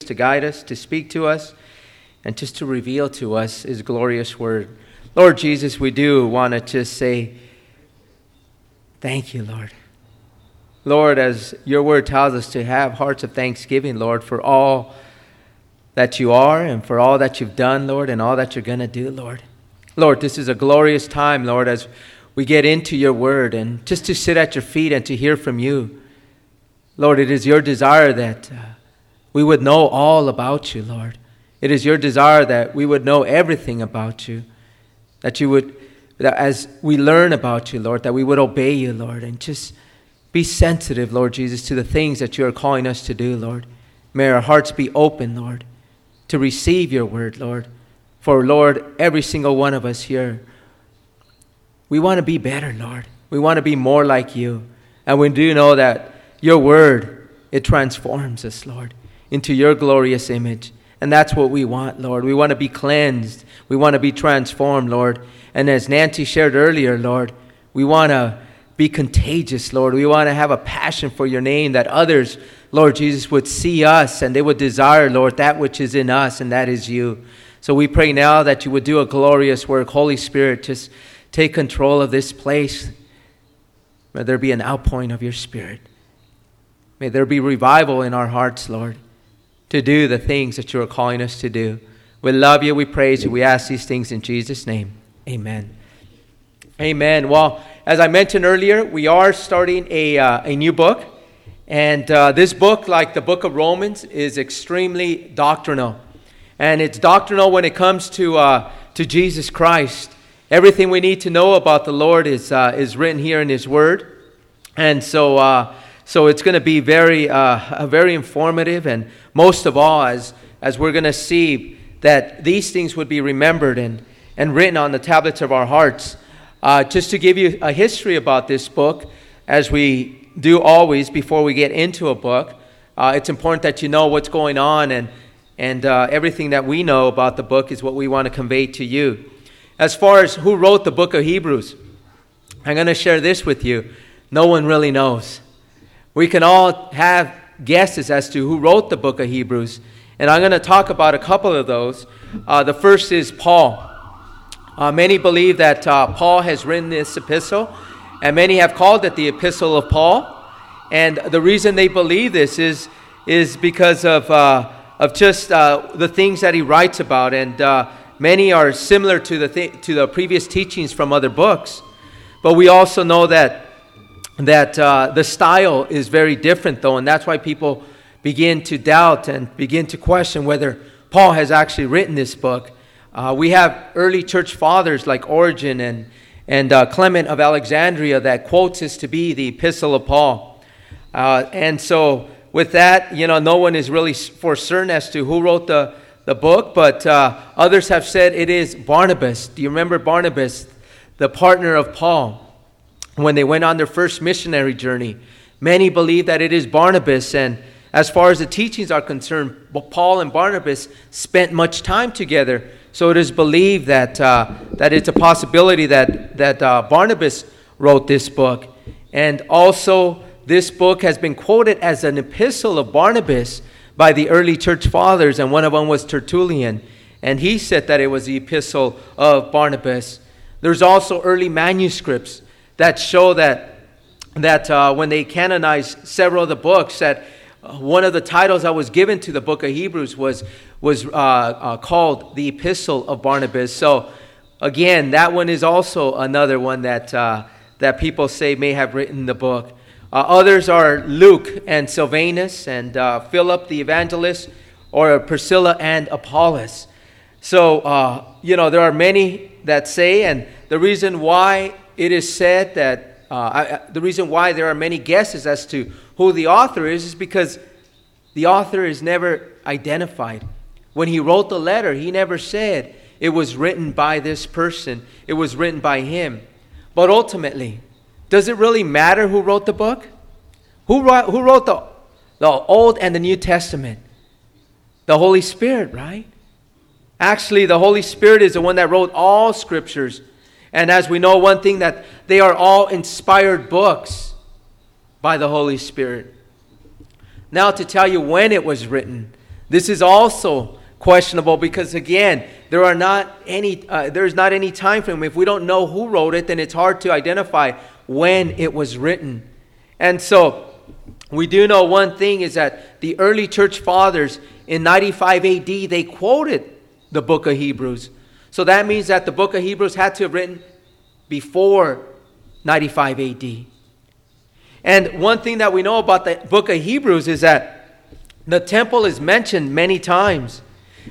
to guide us, to speak to us, and just to reveal to us His glorious word. Lord Jesus, we do want to just say, Thank you, Lord. Lord, as your word tells us to have hearts of thanksgiving, Lord, for all that you are and for all that you've done, Lord, and all that you're going to do, Lord. Lord, this is a glorious time, Lord, as we get into your word and just to sit at your feet and to hear from you. Lord, it is your desire that uh, we would know all about you, Lord. It is your desire that we would know everything about you, that you would, that as we learn about you, Lord, that we would obey you, Lord, and just be sensitive, Lord Jesus, to the things that you are calling us to do, Lord. May our hearts be open, Lord, to receive your word, Lord. For, Lord, every single one of us here, we want to be better, Lord. We want to be more like you. And we do know that your word, it transforms us, Lord, into your glorious image. And that's what we want, Lord. We want to be cleansed. We want to be transformed, Lord. And as Nancy shared earlier, Lord, we want to be contagious, Lord. We want to have a passion for your name that others, Lord Jesus, would see us and they would desire, Lord, that which is in us, and that is you. So we pray now that you would do a glorious work. Holy Spirit, just take control of this place. May there be an outpouring of your Spirit. May there be revival in our hearts, Lord, to do the things that you are calling us to do. We love you. We praise you. We ask these things in Jesus' name. Amen. Amen. Well, as I mentioned earlier, we are starting a, uh, a new book. And uh, this book, like the book of Romans, is extremely doctrinal. And it's doctrinal when it comes to, uh, to Jesus Christ. Everything we need to know about the Lord is, uh, is written here in His Word. And so, uh, so it's going to be very, uh, very informative. And most of all, as, as we're going to see that these things would be remembered and, and written on the tablets of our hearts. Uh, just to give you a history about this book, as we do always before we get into a book, uh, it's important that you know what's going on, and, and uh, everything that we know about the book is what we want to convey to you. As far as who wrote the book of Hebrews, I'm going to share this with you. No one really knows. We can all have guesses as to who wrote the book of Hebrews, and I'm going to talk about a couple of those. Uh, the first is Paul. Uh, many believe that uh, Paul has written this epistle, and many have called it the Epistle of Paul. And the reason they believe this is, is because of, uh, of just uh, the things that he writes about. And uh, many are similar to the, th- to the previous teachings from other books. But we also know that, that uh, the style is very different, though, and that's why people begin to doubt and begin to question whether Paul has actually written this book. Uh, we have early church fathers like Origen and, and uh, Clement of Alexandria that quotes this to be the Epistle of Paul. Uh, and so, with that, you know, no one is really for certain as to who wrote the, the book, but uh, others have said it is Barnabas. Do you remember Barnabas, the partner of Paul, when they went on their first missionary journey? Many believe that it is Barnabas, and as far as the teachings are concerned, Paul and Barnabas spent much time together. So it is believed that, uh, that it's a possibility that, that uh, Barnabas wrote this book. And also, this book has been quoted as an epistle of Barnabas by the early church fathers, and one of them was Tertullian. And he said that it was the epistle of Barnabas. There's also early manuscripts that show that, that uh, when they canonized several of the books, that one of the titles that was given to the book of Hebrews was, was uh, uh, called the Epistle of Barnabas. So, again, that one is also another one that, uh, that people say may have written the book. Uh, others are Luke and Silvanus and uh, Philip the evangelist, or Priscilla and Apollos. So, uh, you know, there are many that say, and the reason why it is said that uh, I, the reason why there are many guesses as to who the author is is because the author is never identified. When he wrote the letter, he never said it was written by this person, it was written by him. But ultimately, does it really matter who wrote the book? Who wrote, who wrote the, the Old and the New Testament? The Holy Spirit, right? Actually, the Holy Spirit is the one that wrote all scriptures and as we know, one thing that they are all inspired books by the Holy Spirit. Now, to tell you when it was written, This is also questionable because again, there are not any uh, there's not any time frame. If we don't know who wrote it, then it's hard to identify when it was written. And so we do know one thing is that the early church fathers in 95 AD they quoted the book of Hebrews. So that means that the book of Hebrews had to have written before 95 AD. And one thing that we know about the book of Hebrews is that the temple is mentioned many times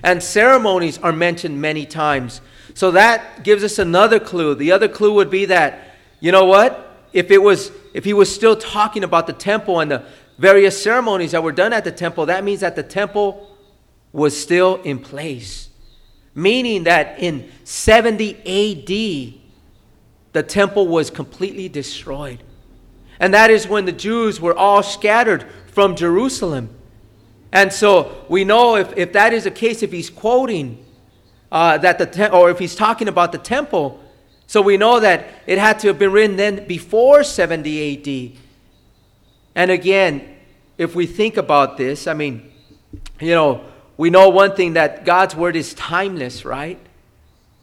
and ceremonies are mentioned many times. So that gives us another clue. The other clue would be that, you know what? If it was if he was still talking about the temple and the various ceremonies that were done at the temple, that means that the temple was still in place. Meaning that in 70 AD, the temple was completely destroyed. And that is when the Jews were all scattered from Jerusalem. And so we know if, if that is the case, if he's quoting uh, that the te- or if he's talking about the temple, so we know that it had to have been written then before 70 AD. And again, if we think about this, I mean, you know, we know one thing that God's word is timeless, right?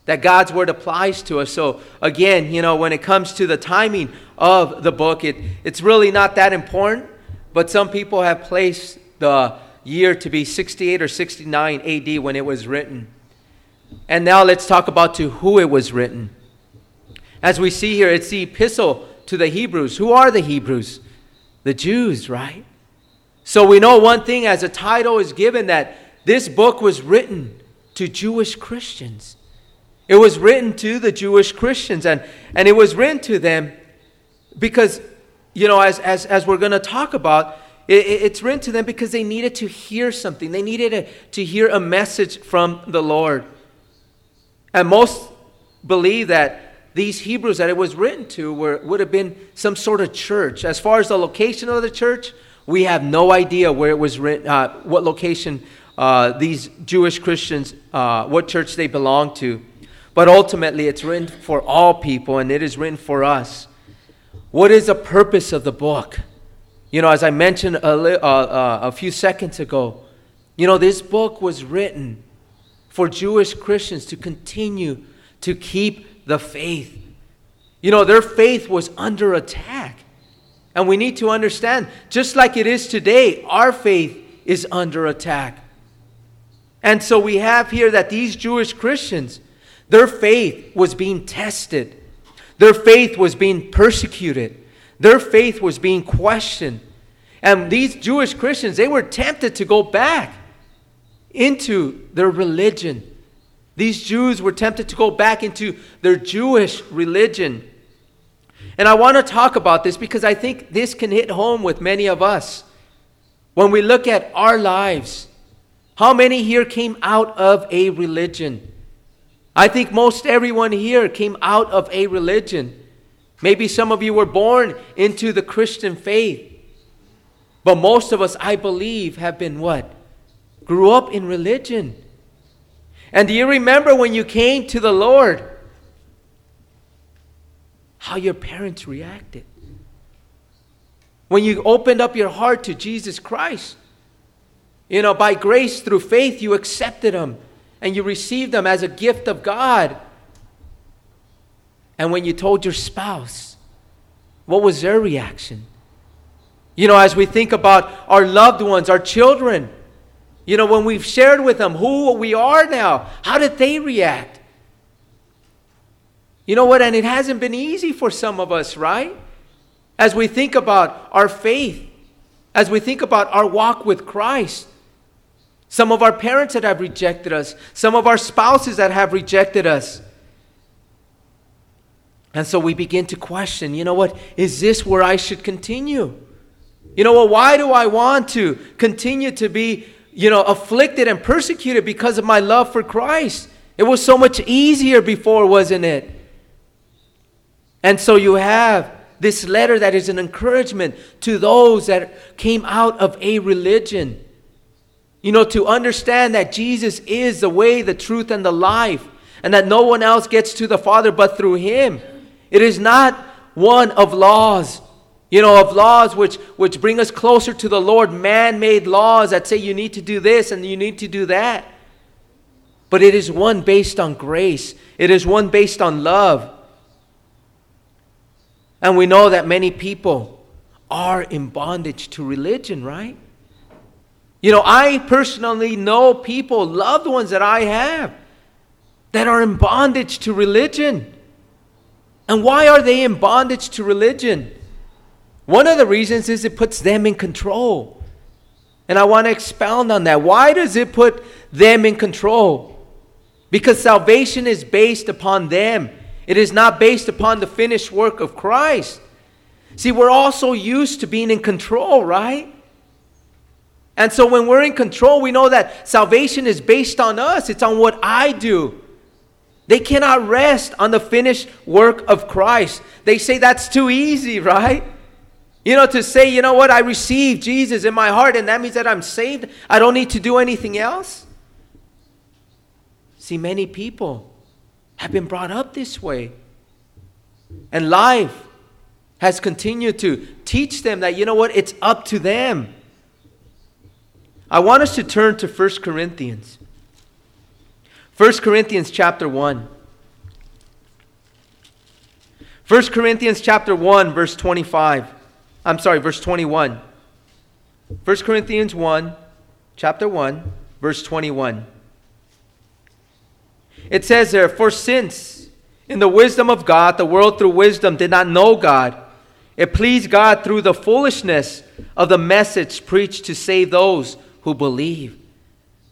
That God's word applies to us. So again, you know, when it comes to the timing of the book, it, it's really not that important. But some people have placed the year to be 68 or 69 AD when it was written. And now let's talk about to who it was written. As we see here, it's the epistle to the Hebrews. Who are the Hebrews? The Jews, right? So we know one thing as a title is given that this book was written to Jewish Christians. It was written to the Jewish Christians, and, and it was written to them because, you know, as, as, as we're going to talk about, it, it's written to them because they needed to hear something. They needed a, to hear a message from the Lord. And most believe that these Hebrews that it was written to were, would have been some sort of church. As far as the location of the church, we have no idea where it was written, uh, what location uh, these Jewish Christians, uh, what church they belong to. But ultimately, it's written for all people, and it is written for us. What is the purpose of the book? You know, as I mentioned a, li- uh, uh, a few seconds ago, you know, this book was written for Jewish Christians to continue to keep the faith. You know, their faith was under attack. And we need to understand, just like it is today, our faith is under attack. And so we have here that these Jewish Christians, their faith was being tested, their faith was being persecuted, their faith was being questioned. And these Jewish Christians, they were tempted to go back into their religion. These Jews were tempted to go back into their Jewish religion. And I want to talk about this because I think this can hit home with many of us. When we look at our lives, how many here came out of a religion? I think most everyone here came out of a religion. Maybe some of you were born into the Christian faith. But most of us, I believe, have been what? Grew up in religion. And do you remember when you came to the Lord? How your parents reacted. When you opened up your heart to Jesus Christ. You know, by grace through faith, you accepted Him and you received Him as a gift of God. And when you told your spouse, what was their reaction? You know, as we think about our loved ones, our children, you know, when we've shared with them who we are now, how did they react? You know what? And it hasn't been easy for some of us, right? As we think about our faith, as we think about our walk with Christ, some of our parents that have rejected us, some of our spouses that have rejected us. And so we begin to question, you know what? Is this where I should continue? You know what? Why do I want to continue to be, you know, afflicted and persecuted because of my love for Christ? It was so much easier before, wasn't it? And so you have this letter that is an encouragement to those that came out of a religion. You know, to understand that Jesus is the way, the truth, and the life, and that no one else gets to the Father but through Him. It is not one of laws, You know, of laws which, which bring us closer to the Lord, man made laws that say you need to do this and you need to do that. But it is one based on grace, it is one based on love. And we know that many people are in bondage to religion, right? You know, I personally know people, loved ones that I have, that are in bondage to religion. And why are they in bondage to religion? One of the reasons is it puts them in control. And I want to expound on that. Why does it put them in control? Because salvation is based upon them, it is not based upon the finished work of Christ. See, we're also used to being in control, right? And so when we're in control, we know that salvation is based on us, it's on what I do. They cannot rest on the finished work of Christ. They say that's too easy, right? You know, to say, you know what, I received Jesus in my heart, and that means that I'm saved. I don't need to do anything else. See, many people have been brought up this way. And life has continued to teach them that, you know what, it's up to them. I want us to turn to 1 Corinthians. 1 Corinthians chapter 1. 1 Corinthians chapter 1 verse 25. I'm sorry, verse 21. 1 Corinthians 1 chapter 1 verse 21. It says there, for since in the wisdom of God the world through wisdom did not know God, it pleased God through the foolishness of the message preached to save those who believe.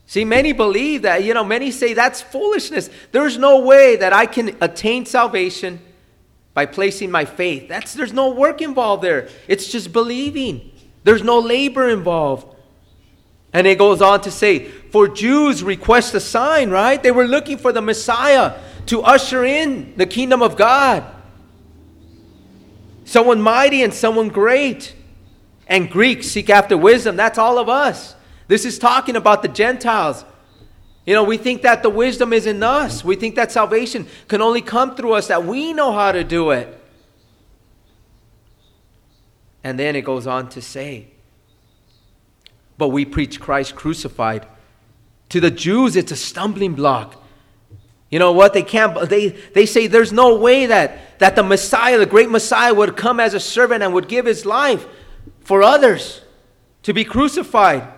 See, many believe that, you know, many say that's foolishness. There's no way that I can attain salvation by placing my faith. That's there's no work involved there. It's just believing. There's no labor involved. And it goes on to say, for Jews request a sign, right? They were looking for the Messiah to usher in the kingdom of God. Someone mighty and someone great. And Greeks seek after wisdom. That's all of us. This is talking about the Gentiles. You know, we think that the wisdom is in us. We think that salvation can only come through us, that we know how to do it. And then it goes on to say, but we preach Christ crucified. To the Jews, it's a stumbling block. You know what? They can't, they, they say there's no way that, that the Messiah, the great Messiah, would come as a servant and would give his life for others to be crucified.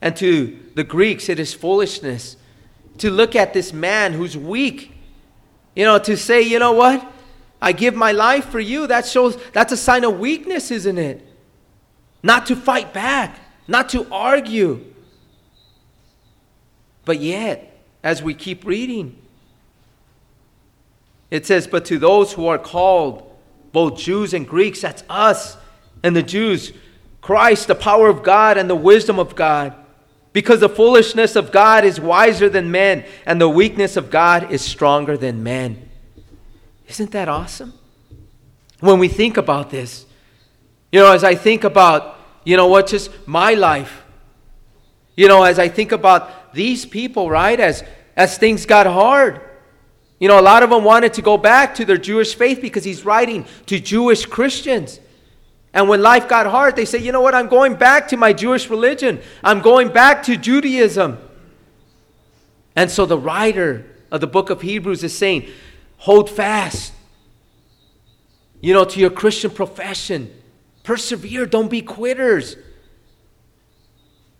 And to the Greeks, it is foolishness to look at this man who's weak. You know, to say, you know what? I give my life for you. That shows, that's a sign of weakness, isn't it? Not to fight back, not to argue. But yet, as we keep reading, it says, But to those who are called, both Jews and Greeks, that's us and the Jews, Christ, the power of God and the wisdom of God. Because the foolishness of God is wiser than men, and the weakness of God is stronger than men. Isn't that awesome? When we think about this, you know, as I think about, you know what, just my life, you know, as I think about these people, right, as, as things got hard, you know, a lot of them wanted to go back to their Jewish faith because he's writing to Jewish Christians. And when life got hard, they say, you know what, I'm going back to my Jewish religion. I'm going back to Judaism. And so the writer of the book of Hebrews is saying, hold fast, you know, to your Christian profession. Persevere, don't be quitters.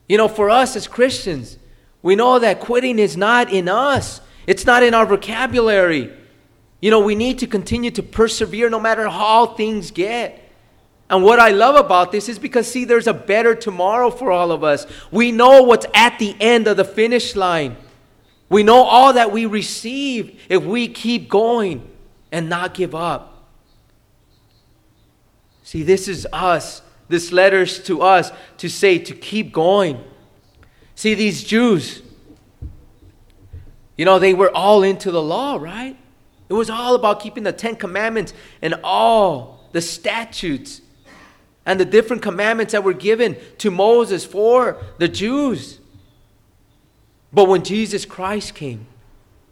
You know, for us as Christians, we know that quitting is not in us, it's not in our vocabulary. You know, we need to continue to persevere no matter how things get. And what I love about this is because, see, there's a better tomorrow for all of us. We know what's at the end of the finish line. We know all that we receive if we keep going and not give up. See, this is us. This letter's to us to say to keep going. See, these Jews, you know, they were all into the law, right? It was all about keeping the Ten Commandments and all the statutes and the different commandments that were given to Moses for the Jews. But when Jesus Christ came,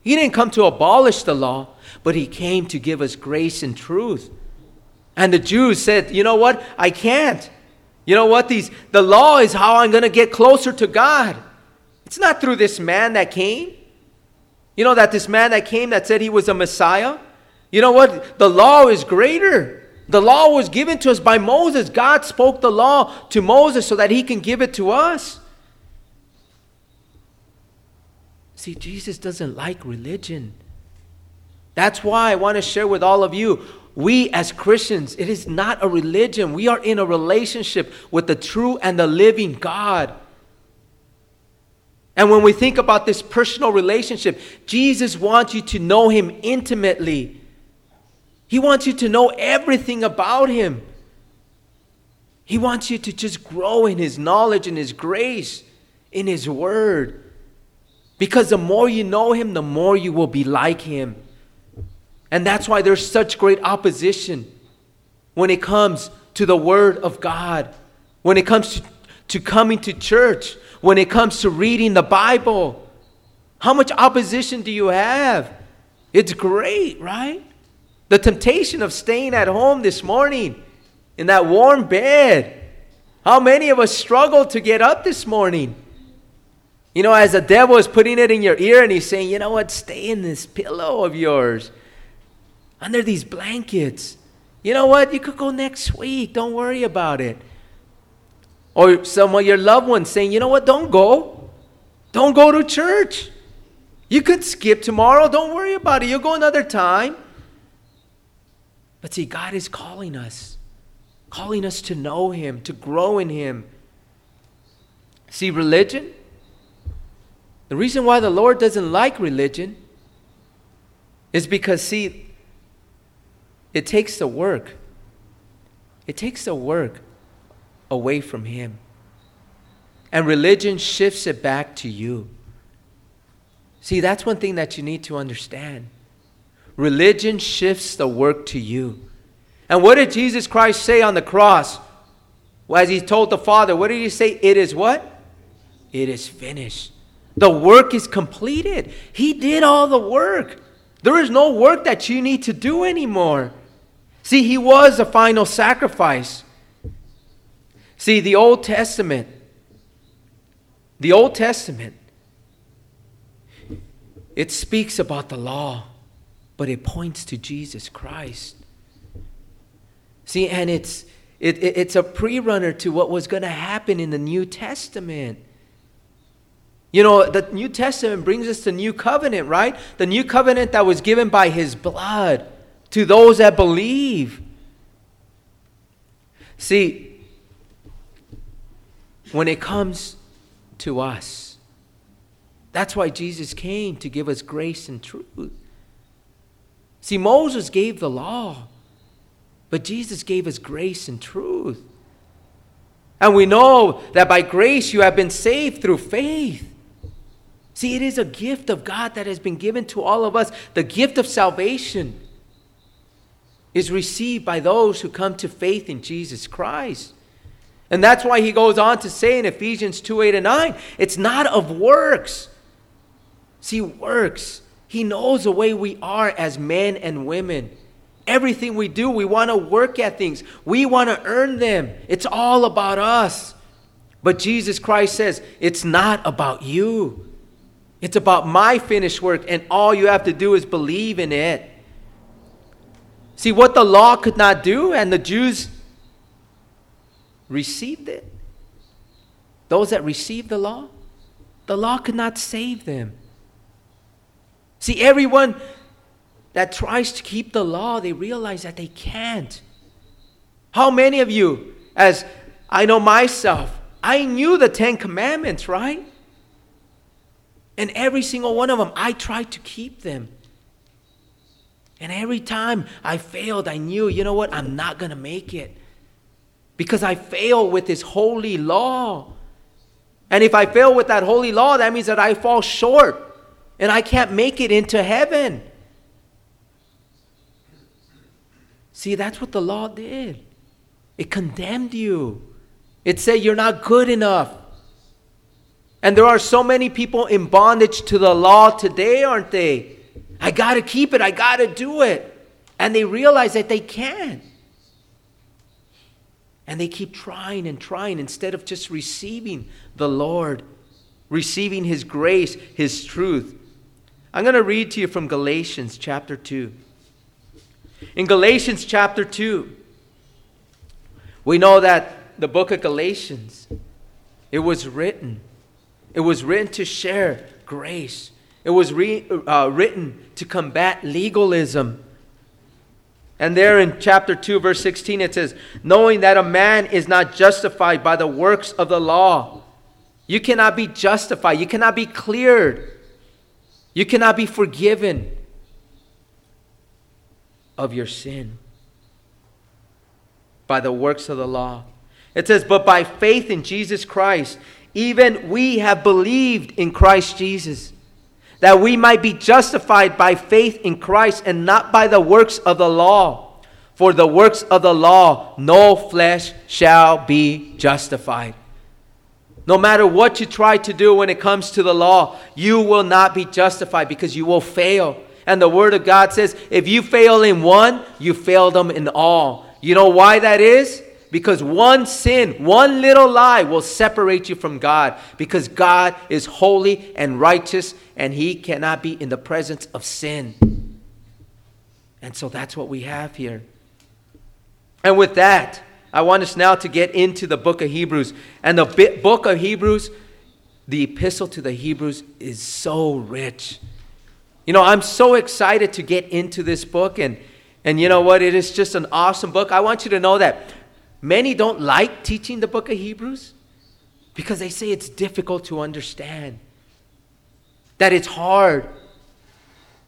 he didn't come to abolish the law, but he came to give us grace and truth. And the Jews said, You know what? I can't. You know what? These, the law is how I'm going to get closer to God. It's not through this man that came. You know that this man that came that said he was a Messiah? You know what? The law is greater. The law was given to us by Moses. God spoke the law to Moses so that he can give it to us. See, Jesus doesn't like religion. That's why I want to share with all of you. We as Christians, it is not a religion. We are in a relationship with the true and the living God. And when we think about this personal relationship, Jesus wants you to know him intimately. He wants you to know everything about him. He wants you to just grow in his knowledge in his grace, in his word. Because the more you know him, the more you will be like him. And that's why there's such great opposition when it comes to the Word of God, when it comes to, to coming to church, when it comes to reading the Bible. How much opposition do you have? It's great, right? The temptation of staying at home this morning in that warm bed. How many of us struggled to get up this morning? You know, as the devil is putting it in your ear and he's saying, you know what, stay in this pillow of yours under these blankets. You know what? You could go next week. Don't worry about it. Or some of your loved ones saying, you know what? Don't go. Don't go to church. You could skip tomorrow. Don't worry about it. You'll go another time. But see, God is calling us, calling us to know Him, to grow in Him. See, religion, the reason why the Lord doesn't like religion is because, see, it takes the work. It takes the work away from Him. And religion shifts it back to you. See, that's one thing that you need to understand. Religion shifts the work to you. And what did Jesus Christ say on the cross? Well, as he told the Father, what did he say? It is what? It is finished. The work is completed. He did all the work. There is no work that you need to do anymore. See, he was a final sacrifice. See, the Old Testament, the Old Testament, it speaks about the law, but it points to Jesus Christ. See, and it's, it, it, it's a pre-runner to what was going to happen in the New Testament. You know, the New Testament brings us the new covenant, right? The new covenant that was given by his blood to those that believe. See, when it comes to us, that's why Jesus came to give us grace and truth. See, Moses gave the law, but Jesus gave us grace and truth. And we know that by grace you have been saved through faith. See, it is a gift of God that has been given to all of us the gift of salvation is received by those who come to faith in Jesus Christ. And that's why he goes on to say in Ephesians 2 8 and 9, it's not of works. See, works. He knows the way we are as men and women. Everything we do, we want to work at things, we want to earn them. It's all about us. But Jesus Christ says, it's not about you. It's about my finished work, and all you have to do is believe in it. See, what the law could not do, and the Jews received it. Those that received the law, the law could not save them. See, everyone that tries to keep the law, they realize that they can't. How many of you, as I know myself, I knew the Ten Commandments, right? And every single one of them, I tried to keep them. And every time I failed, I knew, you know what? I'm not going to make it. Because I fail with this holy law. And if I fail with that holy law, that means that I fall short and I can't make it into heaven. See, that's what the law did. It condemned you. It said you're not good enough. And there are so many people in bondage to the law today, aren't they? I got to keep it. I got to do it. And they realize that they can't. And they keep trying and trying instead of just receiving the Lord, receiving His grace, His truth. I'm going to read to you from Galatians chapter 2. In Galatians chapter 2, we know that the book of Galatians, it was written. It was written to share grace. It was re, uh, written to combat legalism. And there in chapter 2, verse 16, it says, Knowing that a man is not justified by the works of the law. You cannot be justified. You cannot be cleared. You cannot be forgiven of your sin by the works of the law. It says, But by faith in Jesus Christ, even we have believed in Christ Jesus, that we might be justified by faith in Christ and not by the works of the law. For the works of the law, no flesh shall be justified. No matter what you try to do when it comes to the law, you will not be justified because you will fail. And the Word of God says if you fail in one, you fail them in all. You know why that is? Because one sin, one little lie will separate you from God because God is holy and righteous and he cannot be in the presence of sin. And so that's what we have here. And with that, I want us now to get into the book of Hebrews. And the book of Hebrews, the epistle to the Hebrews, is so rich. You know, I'm so excited to get into this book. And, and you know what? It is just an awesome book. I want you to know that Many don't like teaching the book of Hebrews because they say it's difficult to understand, that it's hard.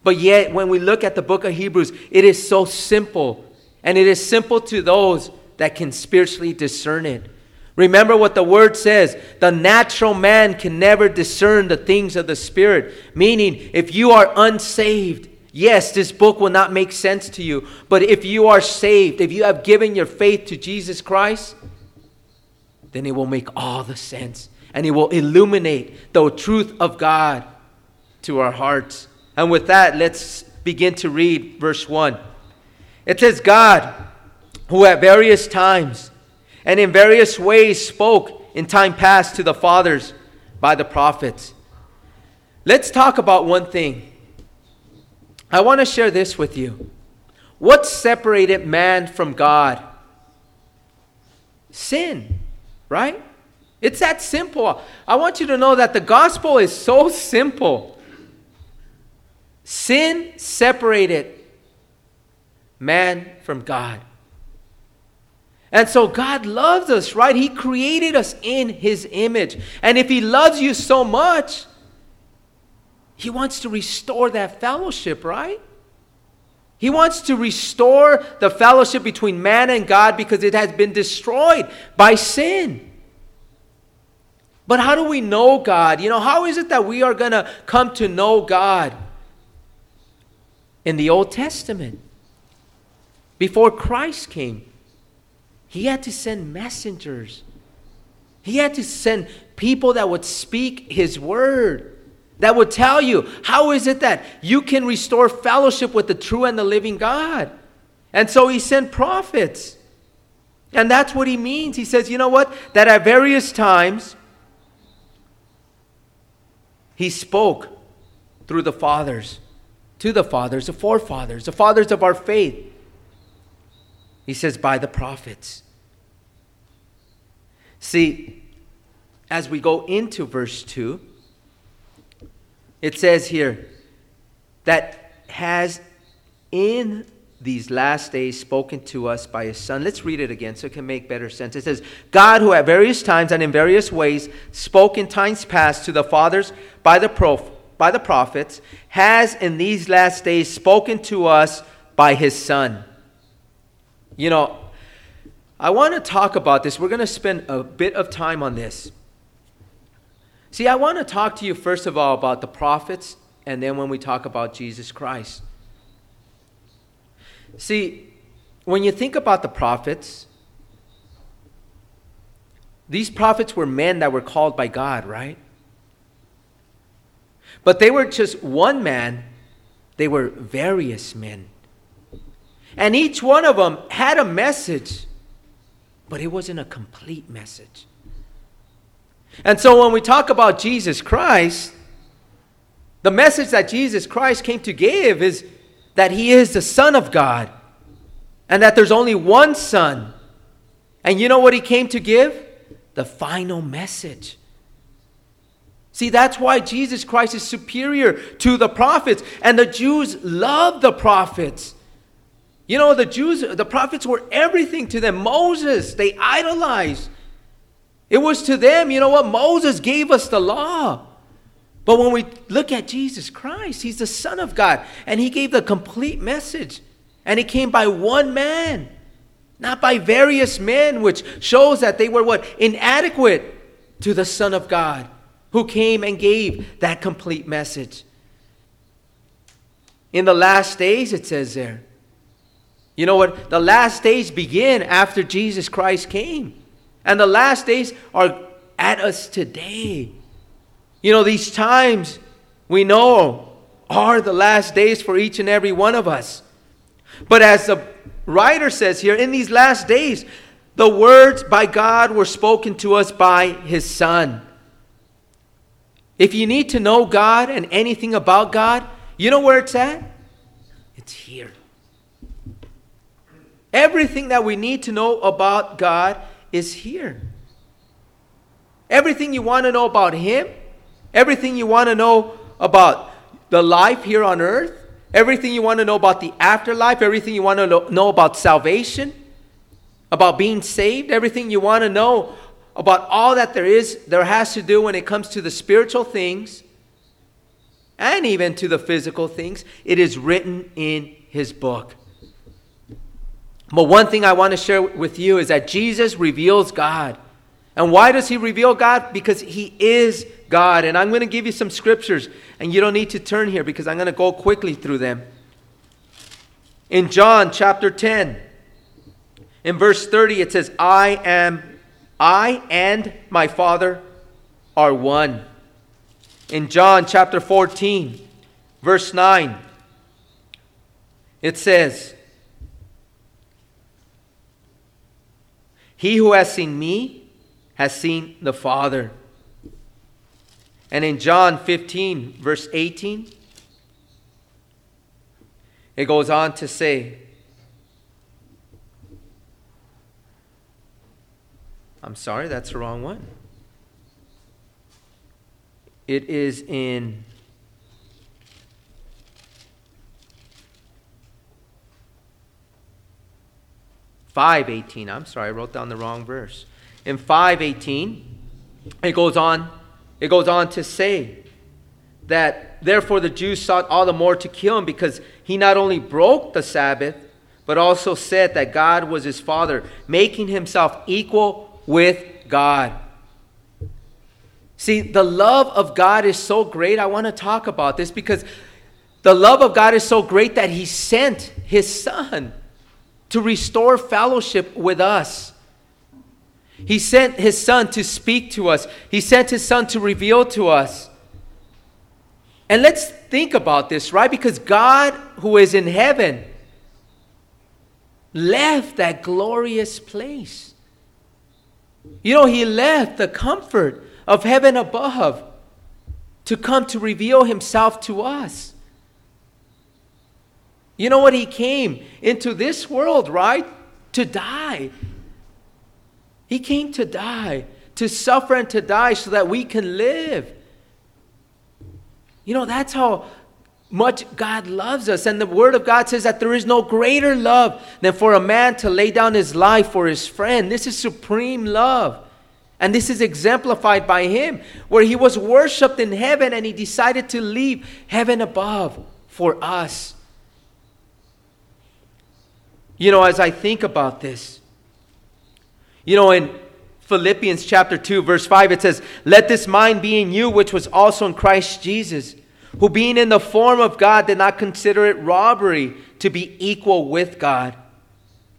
But yet, when we look at the book of Hebrews, it is so simple, and it is simple to those that can spiritually discern it. Remember what the word says the natural man can never discern the things of the Spirit. Meaning, if you are unsaved, Yes, this book will not make sense to you, but if you are saved, if you have given your faith to Jesus Christ, then it will make all the sense and it will illuminate the truth of God to our hearts. And with that, let's begin to read verse 1. It says, God, who at various times and in various ways spoke in time past to the fathers by the prophets. Let's talk about one thing I want to share this with you. What separated man from God? Sin, right? It's that simple. I want you to know that the gospel is so simple. Sin separated man from God. And so God loves us, right? He created us in His image. And if He loves you so much, he wants to restore that fellowship, right? He wants to restore the fellowship between man and God because it has been destroyed by sin. But how do we know God? You know, how is it that we are going to come to know God? In the Old Testament, before Christ came, he had to send messengers. He had to send people that would speak his word that would tell you how is it that you can restore fellowship with the true and the living God. And so he sent prophets. And that's what he means. He says, you know what? That at various times he spoke through the fathers, to the fathers, the forefathers, the fathers of our faith. He says, by the prophets. See, as we go into verse 2, it says here that has in these last days spoken to us by his son. Let's read it again so it can make better sense. It says, God, who at various times and in various ways spoke in times past to the fathers by the, prof- by the prophets, has in these last days spoken to us by his son. You know, I want to talk about this. We're going to spend a bit of time on this. See, I want to talk to you first of all about the prophets, and then when we talk about Jesus Christ. See, when you think about the prophets, these prophets were men that were called by God, right? But they were just one man, they were various men. And each one of them had a message but it wasn't a complete message. And so when we talk about Jesus Christ, the message that Jesus Christ came to give is that he is the Son of God and that there's only one Son. And you know what he came to give? The final message. See, that's why Jesus Christ is superior to the prophets. And the Jews love the prophets. You know, the Jews, the prophets were everything to them. Moses, they idolized. It was to them, you know what? Moses gave us the law. But when we look at Jesus Christ, he's the Son of God, and he gave the complete message. And he came by one man, not by various men, which shows that they were what? Inadequate to the Son of God who came and gave that complete message. In the last days, it says there. You know what? The last days begin after Jesus Christ came. And the last days are at us today. You know, these times we know are the last days for each and every one of us. But as the writer says here, in these last days, the words by God were spoken to us by his Son. If you need to know God and anything about God, you know where it's at? It's here. Everything that we need to know about God is here. Everything you want to know about Him, everything you want to know about the life here on earth, everything you want to know about the afterlife, everything you want to know about salvation, about being saved, everything you want to know about all that there is, there has to do when it comes to the spiritual things and even to the physical things. It is written in his book. But one thing I want to share with you is that Jesus reveals God. And why does he reveal God? Because he is God. And I'm going to give you some scriptures, and you don't need to turn here because I'm going to go quickly through them. In John chapter 10, in verse 30, it says, I am I and my Father are one. In John chapter 14, verse 9, it says, He who has seen me has seen the Father. And in John 15, verse 18, it goes on to say, I'm sorry, that's the wrong one. It is in five eighteen. I'm sorry, I wrote down the wrong verse. In five eighteen, it goes on. It goes on to say that therefore the Jews sought all the more to kill him because he not only broke the Sabbath, but also said that God was his father, making himself equal with God. See, the love of God is so great. I want to talk about this because the love of God is so great that He sent His Son to restore fellowship with us. He sent His Son to speak to us, He sent His Son to reveal to us. And let's think about this, right? Because God, who is in heaven, left that glorious place you know, he left the comfort of heaven above to come to reveal himself to us. You know what? He came into this world, right? To die. He came to die, to suffer and to die so that we can live. You know, that's how much God loves us. And the Word of God says that there is no greater love than for a man to lay down his life for his friend. This is supreme love. And this is exemplified by him, where he was worshiped in heaven and he decided to leave heaven above for us. You know, as I think about this, you know, in Philippians chapter 2, verse 5, it says, Let this mind be in you, which was also in Christ Jesus who being in the form of God did not consider it robbery to be equal with God,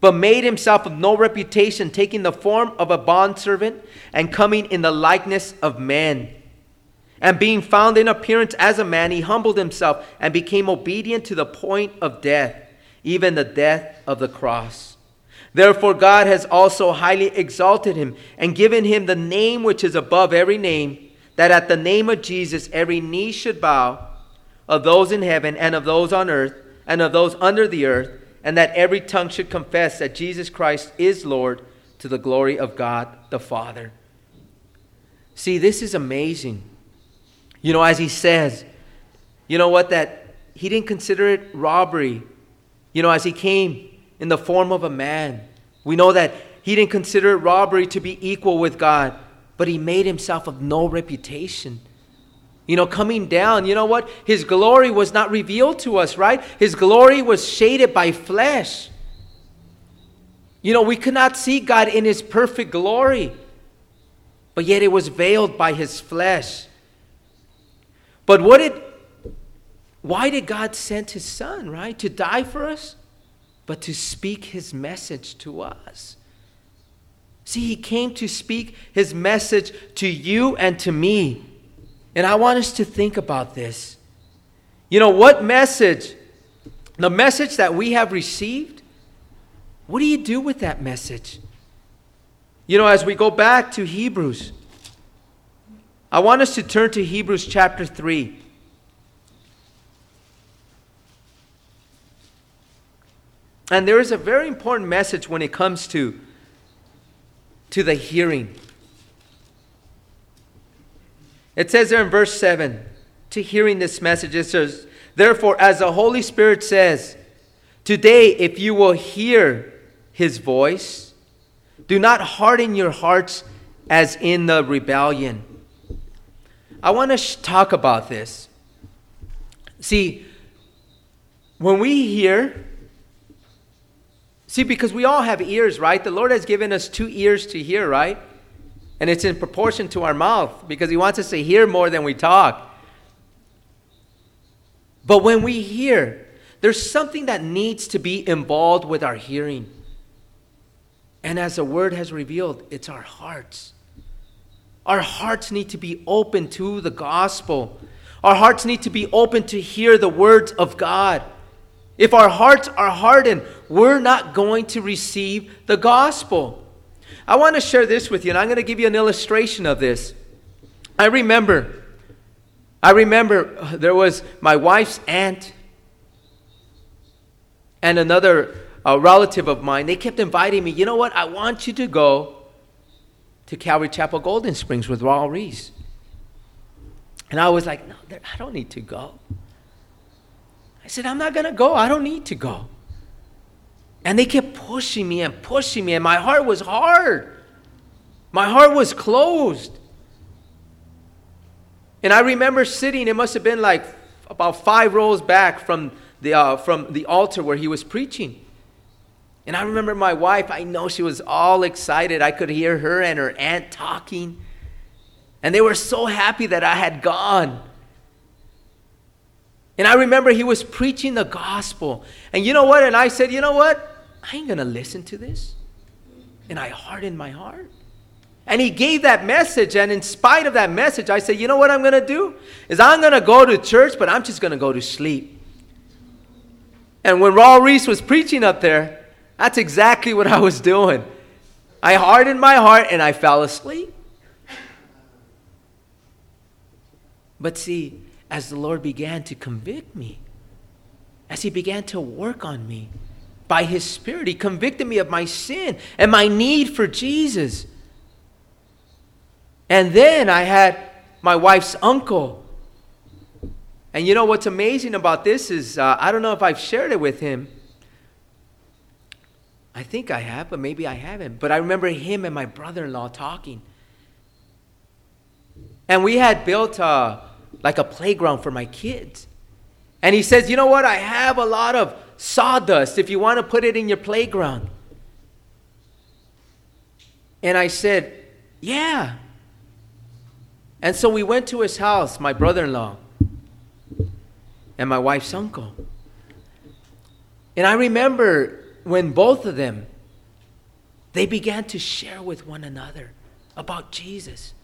but made himself of no reputation, taking the form of a bondservant and coming in the likeness of men. And being found in appearance as a man, he humbled himself and became obedient to the point of death, even the death of the cross. Therefore, God has also highly exalted him and given him the name which is above every name, that at the name of Jesus every knee should bow, of those in heaven and of those on earth and of those under the earth, and that every tongue should confess that Jesus Christ is Lord to the glory of God the Father. See, this is amazing. You know, as he says, you know what, that he didn't consider it robbery. You know, as he came in the form of a man. We know that he didn't consider robbery to be equal with God, but he made himself of no reputation. You know, coming down, you know what? His glory was not revealed to us, right? His glory was shaded by flesh. You know, we could not see God in his perfect glory, but yet it was veiled by his flesh. But what did why did God send his son, right? To die for us? but to speak his message to us. See, he came to speak his message to you and to me. And I want us to think about this. You know, what message, the message that we have received, what do you do with that message? You know, as we go back to Hebrews, I want us to turn to Hebrews chapter 3. And there is a very important message when it comes to, to the hearing. It says there in verse 7 to hearing this message, it says, Therefore, as the Holy Spirit says, Today, if you will hear his voice, do not harden your hearts as in the rebellion. I want to sh- talk about this. See, when we hear, See, because we all have ears, right? The Lord has given us two ears to hear, right? And it's in proportion to our mouth because He wants us to hear more than we talk. But when we hear, there's something that needs to be involved with our hearing. And as the Word has revealed, it's our hearts. Our hearts need to be open to the gospel. Our hearts need to be open to hear the words of God. If our hearts are hardened, we're not going to receive the gospel. I want to share this with you, and I'm going to give you an illustration of this. I remember, I remember there was my wife's aunt and another uh, relative of mine. They kept inviting me. You know what? I want you to go to Calvary Chapel Golden Springs with Raul Ries. And I was like, no, I don't need to go. Said, I'm not going to go. I don't need to go. And they kept pushing me and pushing me, and my heart was hard. My heart was closed. And I remember sitting, it must have been like about five rows back from the, uh, from the altar where he was preaching. And I remember my wife, I know she was all excited. I could hear her and her aunt talking. And they were so happy that I had gone. And I remember he was preaching the gospel. And you know what? And I said, you know what? I ain't going to listen to this. And I hardened my heart. And he gave that message. And in spite of that message, I said, you know what I'm going to do? Is I'm going to go to church, but I'm just going to go to sleep. And when Raul Ries was preaching up there, that's exactly what I was doing. I hardened my heart and I fell asleep. But see, as the Lord began to convict me, as He began to work on me by His Spirit. He convicted me of my sin and my need for Jesus. And then I had my wife's uncle. And you know what's amazing about this is uh, I don't know if I've shared it with him. I think I have, but maybe I haven't. But I remember him and my brother in law talking. And we had built a, like a playground for my kids. And he says, You know what? I have a lot of sawdust if you want to put it in your playground. And I said, Yeah. And so we went to his house, my brother in law and my wife's uncle. And I remember when both of them they began to share with one another about Jesus.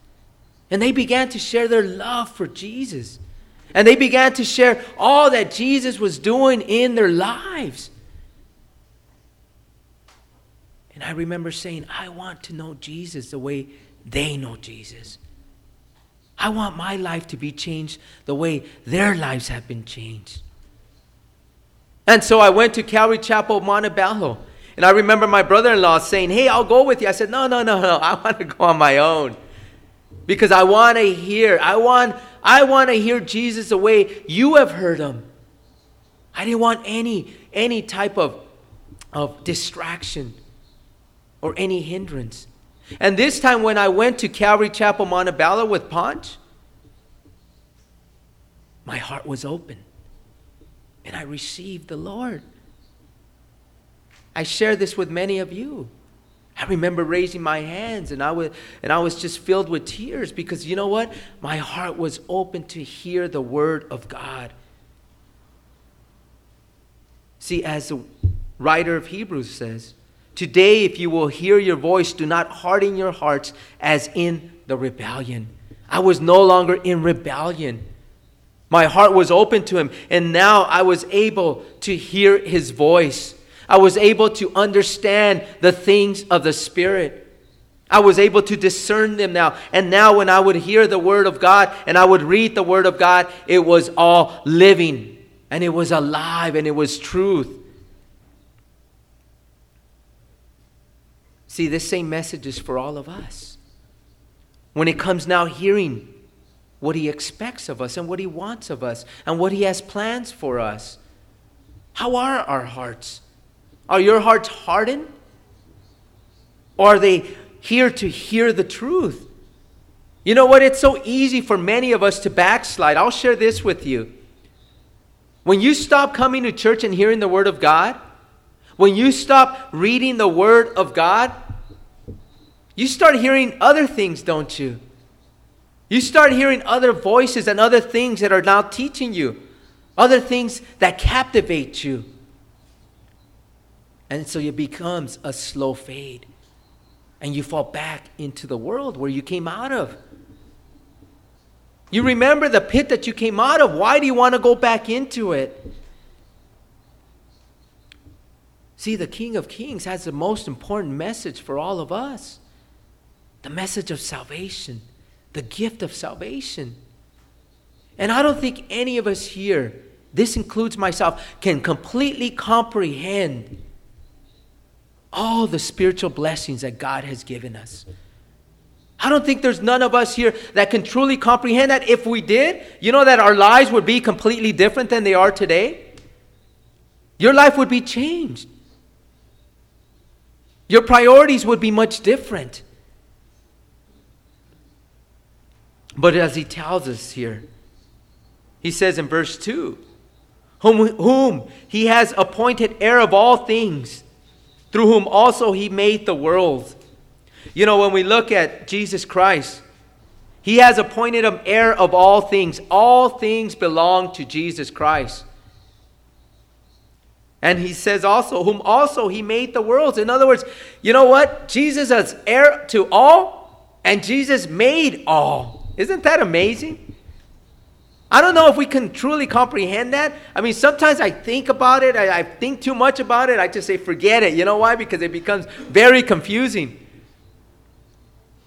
And they began to share their love for Jesus. And they began to share all that Jesus was doing in their lives. And I remember saying, I want to know Jesus the way they know Jesus. I want my life to be changed the way their lives have been changed. And so I went to Calvary Chapel, Montebello. And I remember my brother in law saying, Hey, I'll go with you. I said, No, no, no, no. I want to go on my own. Because I want to hear, I want, I want to hear Jesus the way you have heard him. I didn't want any, any type of, of distraction or any hindrance. And this time when I went to Calvary Chapel, Montebello with Ponch, my heart was open. And I received the Lord. I share this with many of you. I remember raising my hands and I was and I was just filled with tears because you know what? My heart was open to hear the word of God. See, as the writer of Hebrews says, Today, if you will hear your voice, do not harden your hearts as in the rebellion. I was no longer in rebellion. My heart was open to him, and now I was able to hear his voice. I was able to understand the things of the Spirit. I was able to discern them now. And now, when I would hear the Word of God and I would read the Word of God, it was all living and it was alive and it was truth. See, this same message is for all of us. When it comes now hearing what He expects of us and what He wants of us and what He has plans for us, how are our hearts? Are your hearts hardened? Or are they here to hear the truth? You know what? It's so easy for many of us to backslide. I'll share this with you. When you stop coming to church and hearing the Word of God, when you stop reading the Word of God, you start hearing other things, don't you? You start hearing other voices and other things that are now teaching you, other things that captivate you. And so it becomes a slow fade. And you fall back into the world where you came out of. You remember the pit that you came out of. Why do you want to go back into it? See, the King of Kings has the most important message for all of us the message of salvation, the gift of salvation. And I don't think any of us here, this includes myself, can completely comprehend all the spiritual blessings that God has given us. I don't think there's none of us here that can truly comprehend that. If we did, you know that our lives would be completely different than they are today. Your life would be changed. Your priorities would be much different. But as he tells us here, he says in verse 2 whom, whom he has appointed heir of all things, through whom also he made the world. You know, when we look at Jesus Christ, he has appointed him heir of all things. All things belong to Jesus Christ. And he says also, whom also he made the worlds. In other words, you know what? Jesus is heir to all, and Jesus made all. Isn't that amazing? I don't know if we can truly comprehend that. I mean, sometimes I think about it, I, I, think too much about it, I just say, forget it. You know why? Because it becomes very confusing.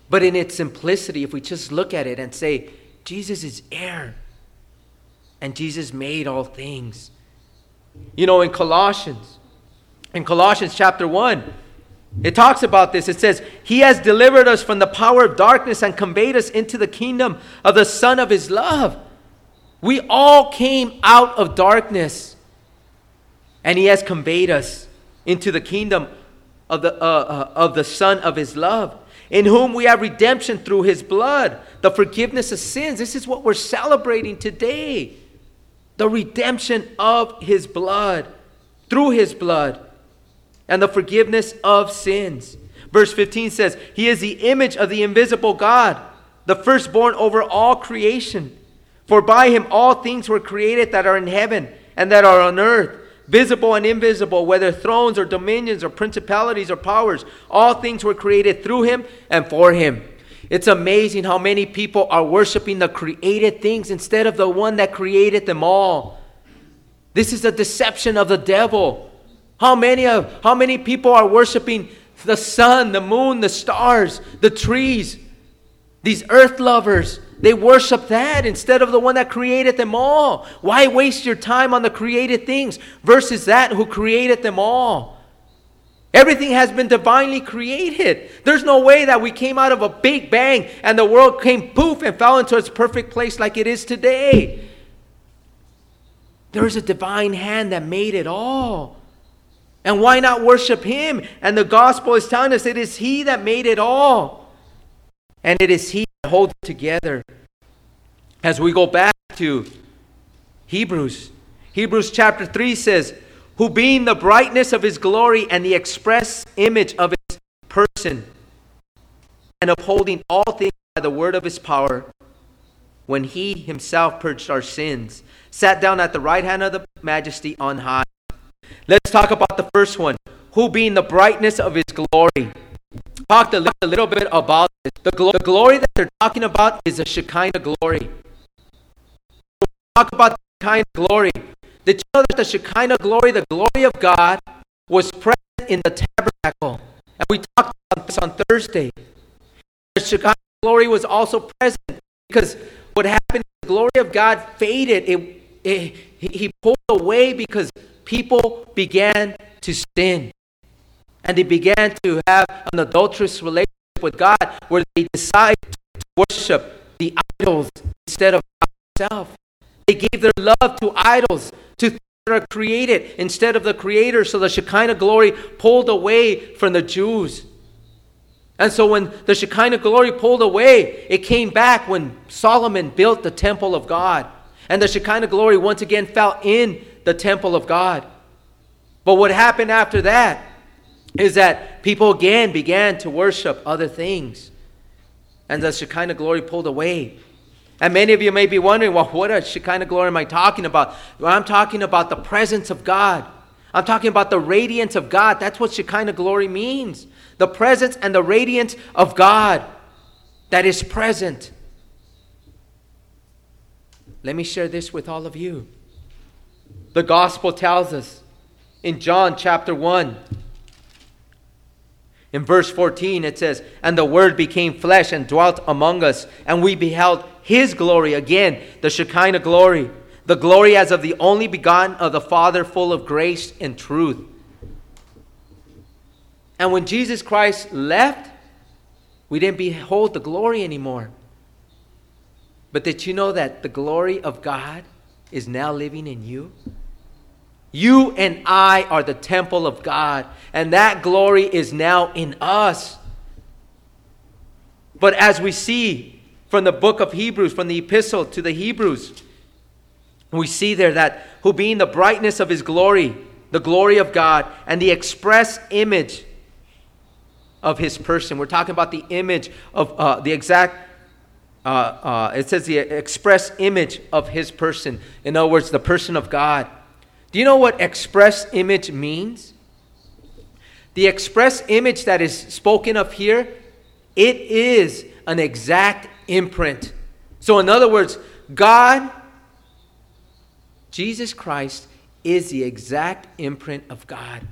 But in its simplicity, if we just look at it and say, Jesus is heir, and Jesus made all things. You know, in Colossians, in Colossians chapter 1, it talks about this. It says, He has delivered us from the power of darkness and conveyed us into the kingdom of the Son of His love. We all came out of darkness, and He has conveyed us into the kingdom of the, uh, uh, of the Son of His love, in whom we have redemption through His blood, the forgiveness of sins. This is what we're celebrating today the redemption of His blood, through His blood and the forgiveness of sins. Verse 15 says, He is the image of the invisible God, the firstborn over all creation. For by him all things were created that are in heaven and that are on earth, visible and invisible, whether thrones or dominions or principalities or powers. All things were created through him and for him. It's amazing how many people are worshiping the created things instead of the one that created them all. This is a deception of the devil. How many of how many people are worshiping the sun, the moon, the stars, the trees, these earth lovers, they worship that instead of the one that created them all. Why waste your time on the created things versus that who created them all? Everything has been divinely created. There's no way that we came out of a big bang and the world came poof and fell into its perfect place like it is today. There is a divine hand that made it all. And why not worship Him? And the gospel is telling us it is He that made it all. And it is He that holds together. As we go back to Hebrews, Hebrews chapter 3 says, Who being the brightness of His glory and the express image of His person, and upholding all things by the word of His power, when He Himself purged our sins, sat down at the right hand of the majesty on high. Let's talk about the first one. Who being the brightness of his glory. Talked a little bit about this. The, glo- the glory that they're talking about is a Shekinah glory. Talk about the Shekinah glory. Did you know that the Shekinah glory, the glory of God, was present in the tabernacle? And we talked about this on Thursday. The Shekinah glory was also present because what happened, the glory of God faded. It it, he pulled away because people began to sin. And they began to have an adulterous relationship with God where they decided to worship the idols instead of God Himself. They gave their love to idols, to things that are created instead of the Creator. So the Shekinah glory pulled away from the Jews. And so when the Shekinah glory pulled away, it came back when Solomon built the temple of God. And the Shekinah glory once again fell in the temple of God. But what happened after that is that people again began to worship other things. And the Shekinah glory pulled away. And many of you may be wondering, well, what a Shekinah glory am I talking about? Well, I'm talking about the presence of God. I'm talking about the radiance of God. That's what Shekinah glory means. The presence and the radiance of God that is present. Let me share this with all of you. The gospel tells us in John chapter 1, in verse 14, it says, And the Word became flesh and dwelt among us, and we beheld His glory. Again, the Shekinah glory. The glory as of the only begotten of the Father, full of grace and truth. And when Jesus Christ left, we didn't behold the glory anymore. But did you know that the glory of God is now living in you? You and I are the temple of God, and that glory is now in us. But as we see from the book of Hebrews, from the epistle to the Hebrews, we see there that who being the brightness of his glory, the glory of God, and the express image of his person. We're talking about the image of uh, the exact uh, uh, it says the express image of his person. In other words, the person of God. Do you know what express image means? The express image that is spoken of here, it is an exact imprint. So, in other words, God, Jesus Christ, is the exact imprint of God.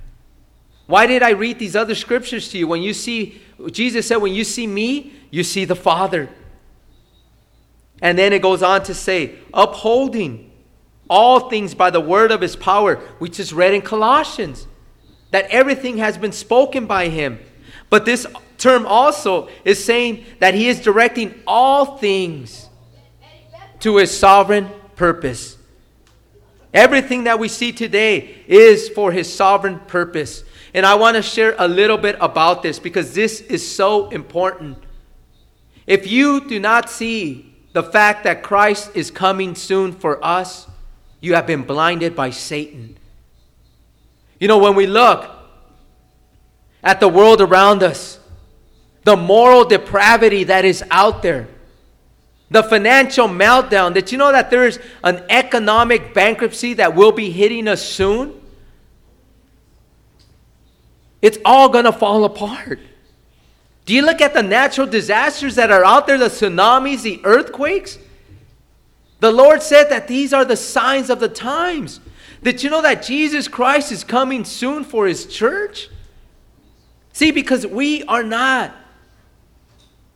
Why did I read these other scriptures to you? When you see, Jesus said, when you see me, you see the Father. And then it goes on to say, upholding all things by the word of his power, which is read in Colossians, that everything has been spoken by him. But this term also is saying that he is directing all things to his sovereign purpose. Everything that we see today is for his sovereign purpose. And I want to share a little bit about this because this is so important. If you do not see the fact that Christ is coming soon for us, you have been blinded by Satan. You know, when we look at the world around us, the moral depravity that is out there, the financial meltdown, did you know that there is an economic bankruptcy that will be hitting us soon? It's all going to fall apart. Do you look at the natural disasters that are out there, the tsunamis, the earthquakes? The Lord said that these are the signs of the times. Did you know that Jesus Christ is coming soon for his church? See, because we are not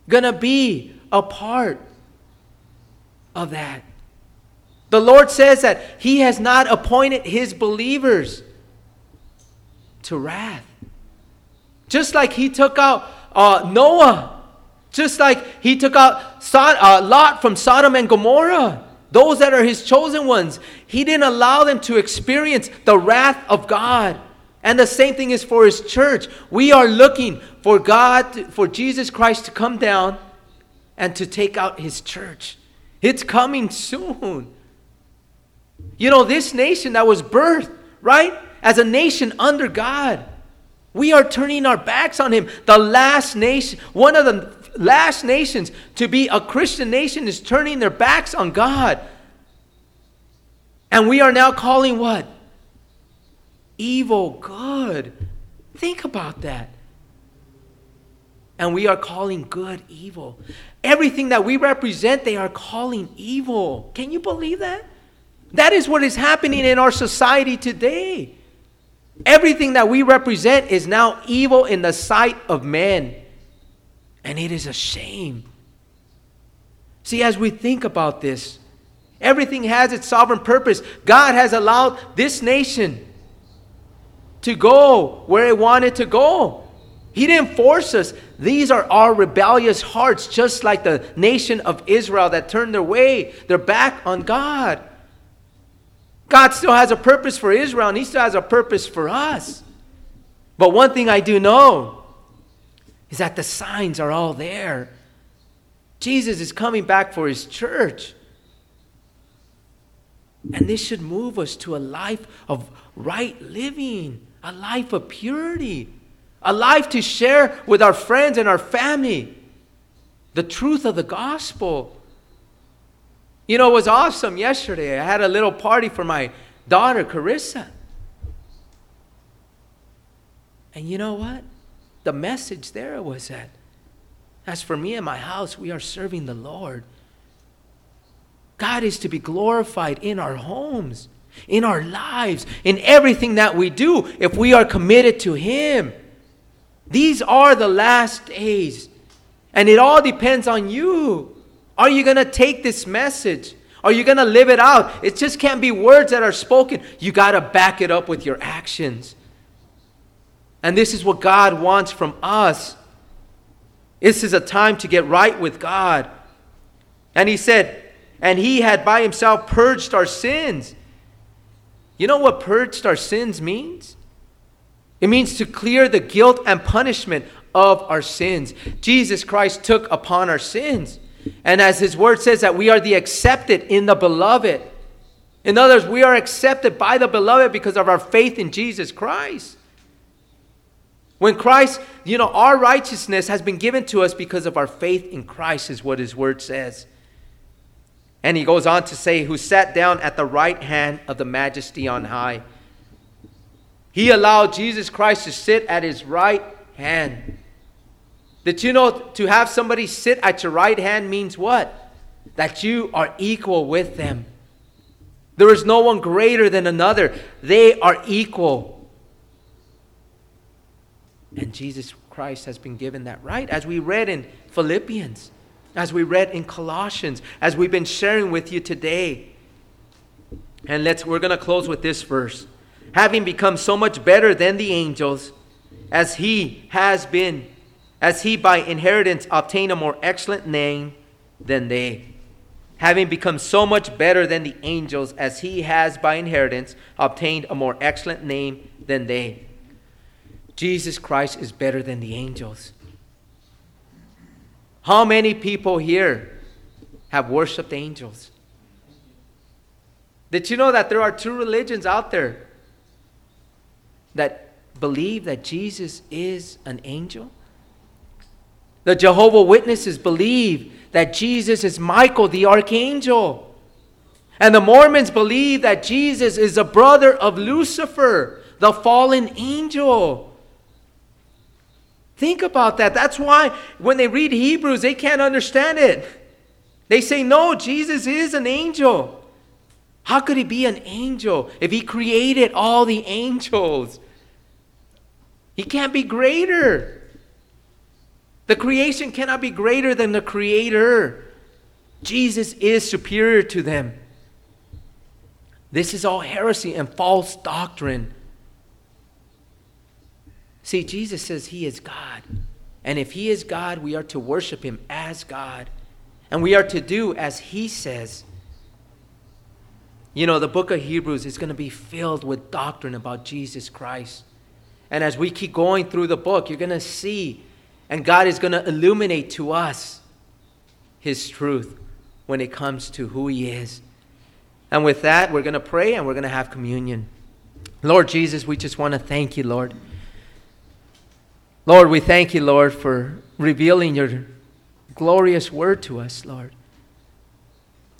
going to be a part of that. The Lord says that He has not appointed His believers to wrath. Just like He took out uh, Noah, just like He took out Sod- uh, Lot from Sodom and Gomorrah, those that are His chosen ones, He didn't allow them to experience the wrath of God. And the same thing is for His church. We are looking for God, for Jesus Christ to come down and to take out His church. It's coming soon. You know, this nation that was birthed, right, as a nation under God, we are turning our backs on Him. The last nation, one of the last nations to be a Christian nation is turning their backs on God. And we are now calling what? Evil good. Think about that. And we are calling good evil. Everything that we represent, they are calling evil. Can you believe that? That is what is happening in our society today. Everything that we represent is now evil in the sight of men. And it is a shame. See, as we think about this, everything has its sovereign purpose. God has allowed this nation to go where it wanted to go. He didn't force us. These are our rebellious hearts, just like the nation of Israel that turned their way, their back on God. God still has a purpose for Israel, and He still has a purpose for us. But one thing I do know is that the signs are all there. Jesus is coming back for His church. And this should move us to a life of right living, a life of purity, a life to share with our friends and our family the truth of the gospel. You know, it was awesome yesterday. I had a little party for my daughter, Carissa. And you know what? The message there was that, as for me and my house, we are serving the Lord. God is to be glorified in our homes, in our lives, in everything that we do if we are committed to Him. These are the last days, and it all depends on you. Are you going to take this message? Are you going to live it out? It just can't be words that are spoken. You got to back it up with your actions. And this is what God wants from us. This is a time to get right with God. And he said, and he had by himself purged our sins. You know what purged our sins means? It means to clear the guilt and punishment of our sins. Jesus Christ took upon our sins. And as his word says, that we are the accepted in the beloved. In other words, we are accepted by the beloved because of our faith in Jesus Christ. When Christ, you know, our righteousness has been given to us because of our faith in Christ, is what his word says. And he goes on to say, who sat down at the right hand of the majesty on high. He allowed Jesus Christ to sit at his right hand. Did you know to have somebody sit at your right hand means what? That you are equal with them. There is no one greater than another, they are equal. And Jesus Christ has been given that right, as we read in Philippians, as we read in Colossians, as we've been sharing with you today. And let's we're going to close with this verse. Having become so much better than the angels, as he has been as he by inheritance obtained a more excellent name than they, having become so much better than the angels, as he has by inheritance obtained a more excellent name than they. Jesus Christ is better than the angels. How many people here have worshiped angels? Did you know that there are two religions out there that believe that Jesus is an angel? The Jehovah Witnesses believe that Jesus is Michael the archangel. And the Mormons believe that Jesus is a brother of Lucifer, the fallen angel. Think about that. That's why when they read Hebrews, they can't understand it. They say, no, Jesus is an angel. How could he be an angel if he created all the angels? He can't be greater. The creation cannot be greater than the Creator. Jesus is superior to them. This is all heresy and false doctrine. See, Jesus says He is God. And if He is God, we are to worship Him as God. And we are to do as He says. You know, the book of Hebrews is going to be filled with doctrine about Jesus Christ. And as we keep going through the book, you're going to see, and God is going to illuminate to us His truth when it comes to who He is. And with that, we're going to pray and we're going to have communion. Lord Jesus, we just want to thank you, Lord. Lord, we thank you, Lord, for revealing your glorious word to us, Lord.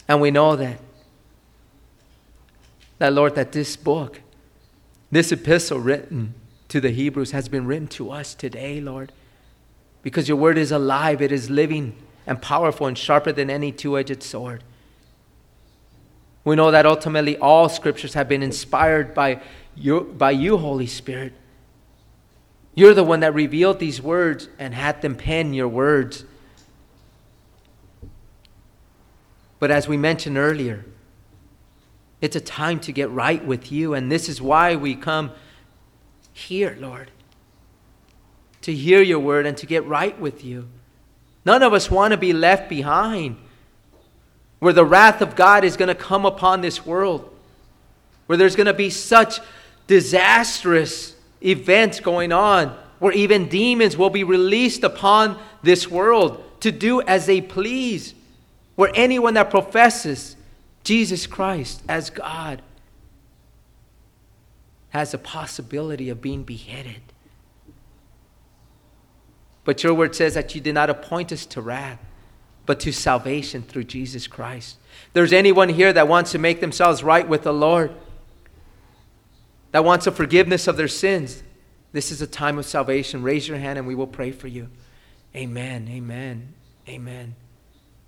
And we know that, that, Lord, that this book, this epistle written to the Hebrews has been written to us today, Lord. Because your word is alive, it is living and powerful and sharper than any two edged sword. We know that ultimately all scriptures have been inspired by you, by you, Holy Spirit. You're the one that revealed these words and had them pen your words. But as we mentioned earlier, it's a time to get right with you, and this is why we come here, Lord, to hear your word and to get right with you. None of us want to be left behind where the wrath of God is going to come upon this world, where there's going to be such disastrous events going on, where even demons will be released upon this world to do as they please, where anyone that professes Jesus Christ as God has a possibility of being beheaded. But your word says that you did not appoint us to wrath, but to salvation through Jesus Christ. There's anyone here that wants to make themselves right with the Lord, that wants a forgiveness of their sins. This is a time of salvation. Raise your hand and we will pray for you. Amen. Amen. Amen.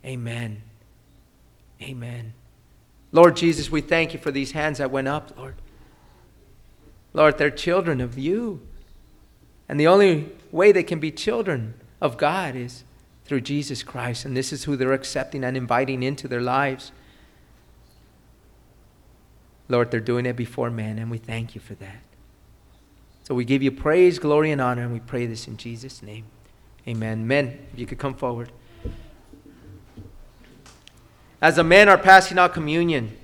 Amen. Amen. Lord Jesus, we thank you for these hands that went up, Lord. Lord, they're children of you. And the only way they can be children of God is through Jesus Christ. And this is who they're accepting and inviting into their lives. Lord, they're doing it before men, and we thank you for that. So we give you praise, glory, and honor, and we pray this in Jesus' name. Amen. Men, if you could come forward. As the men are passing out communion,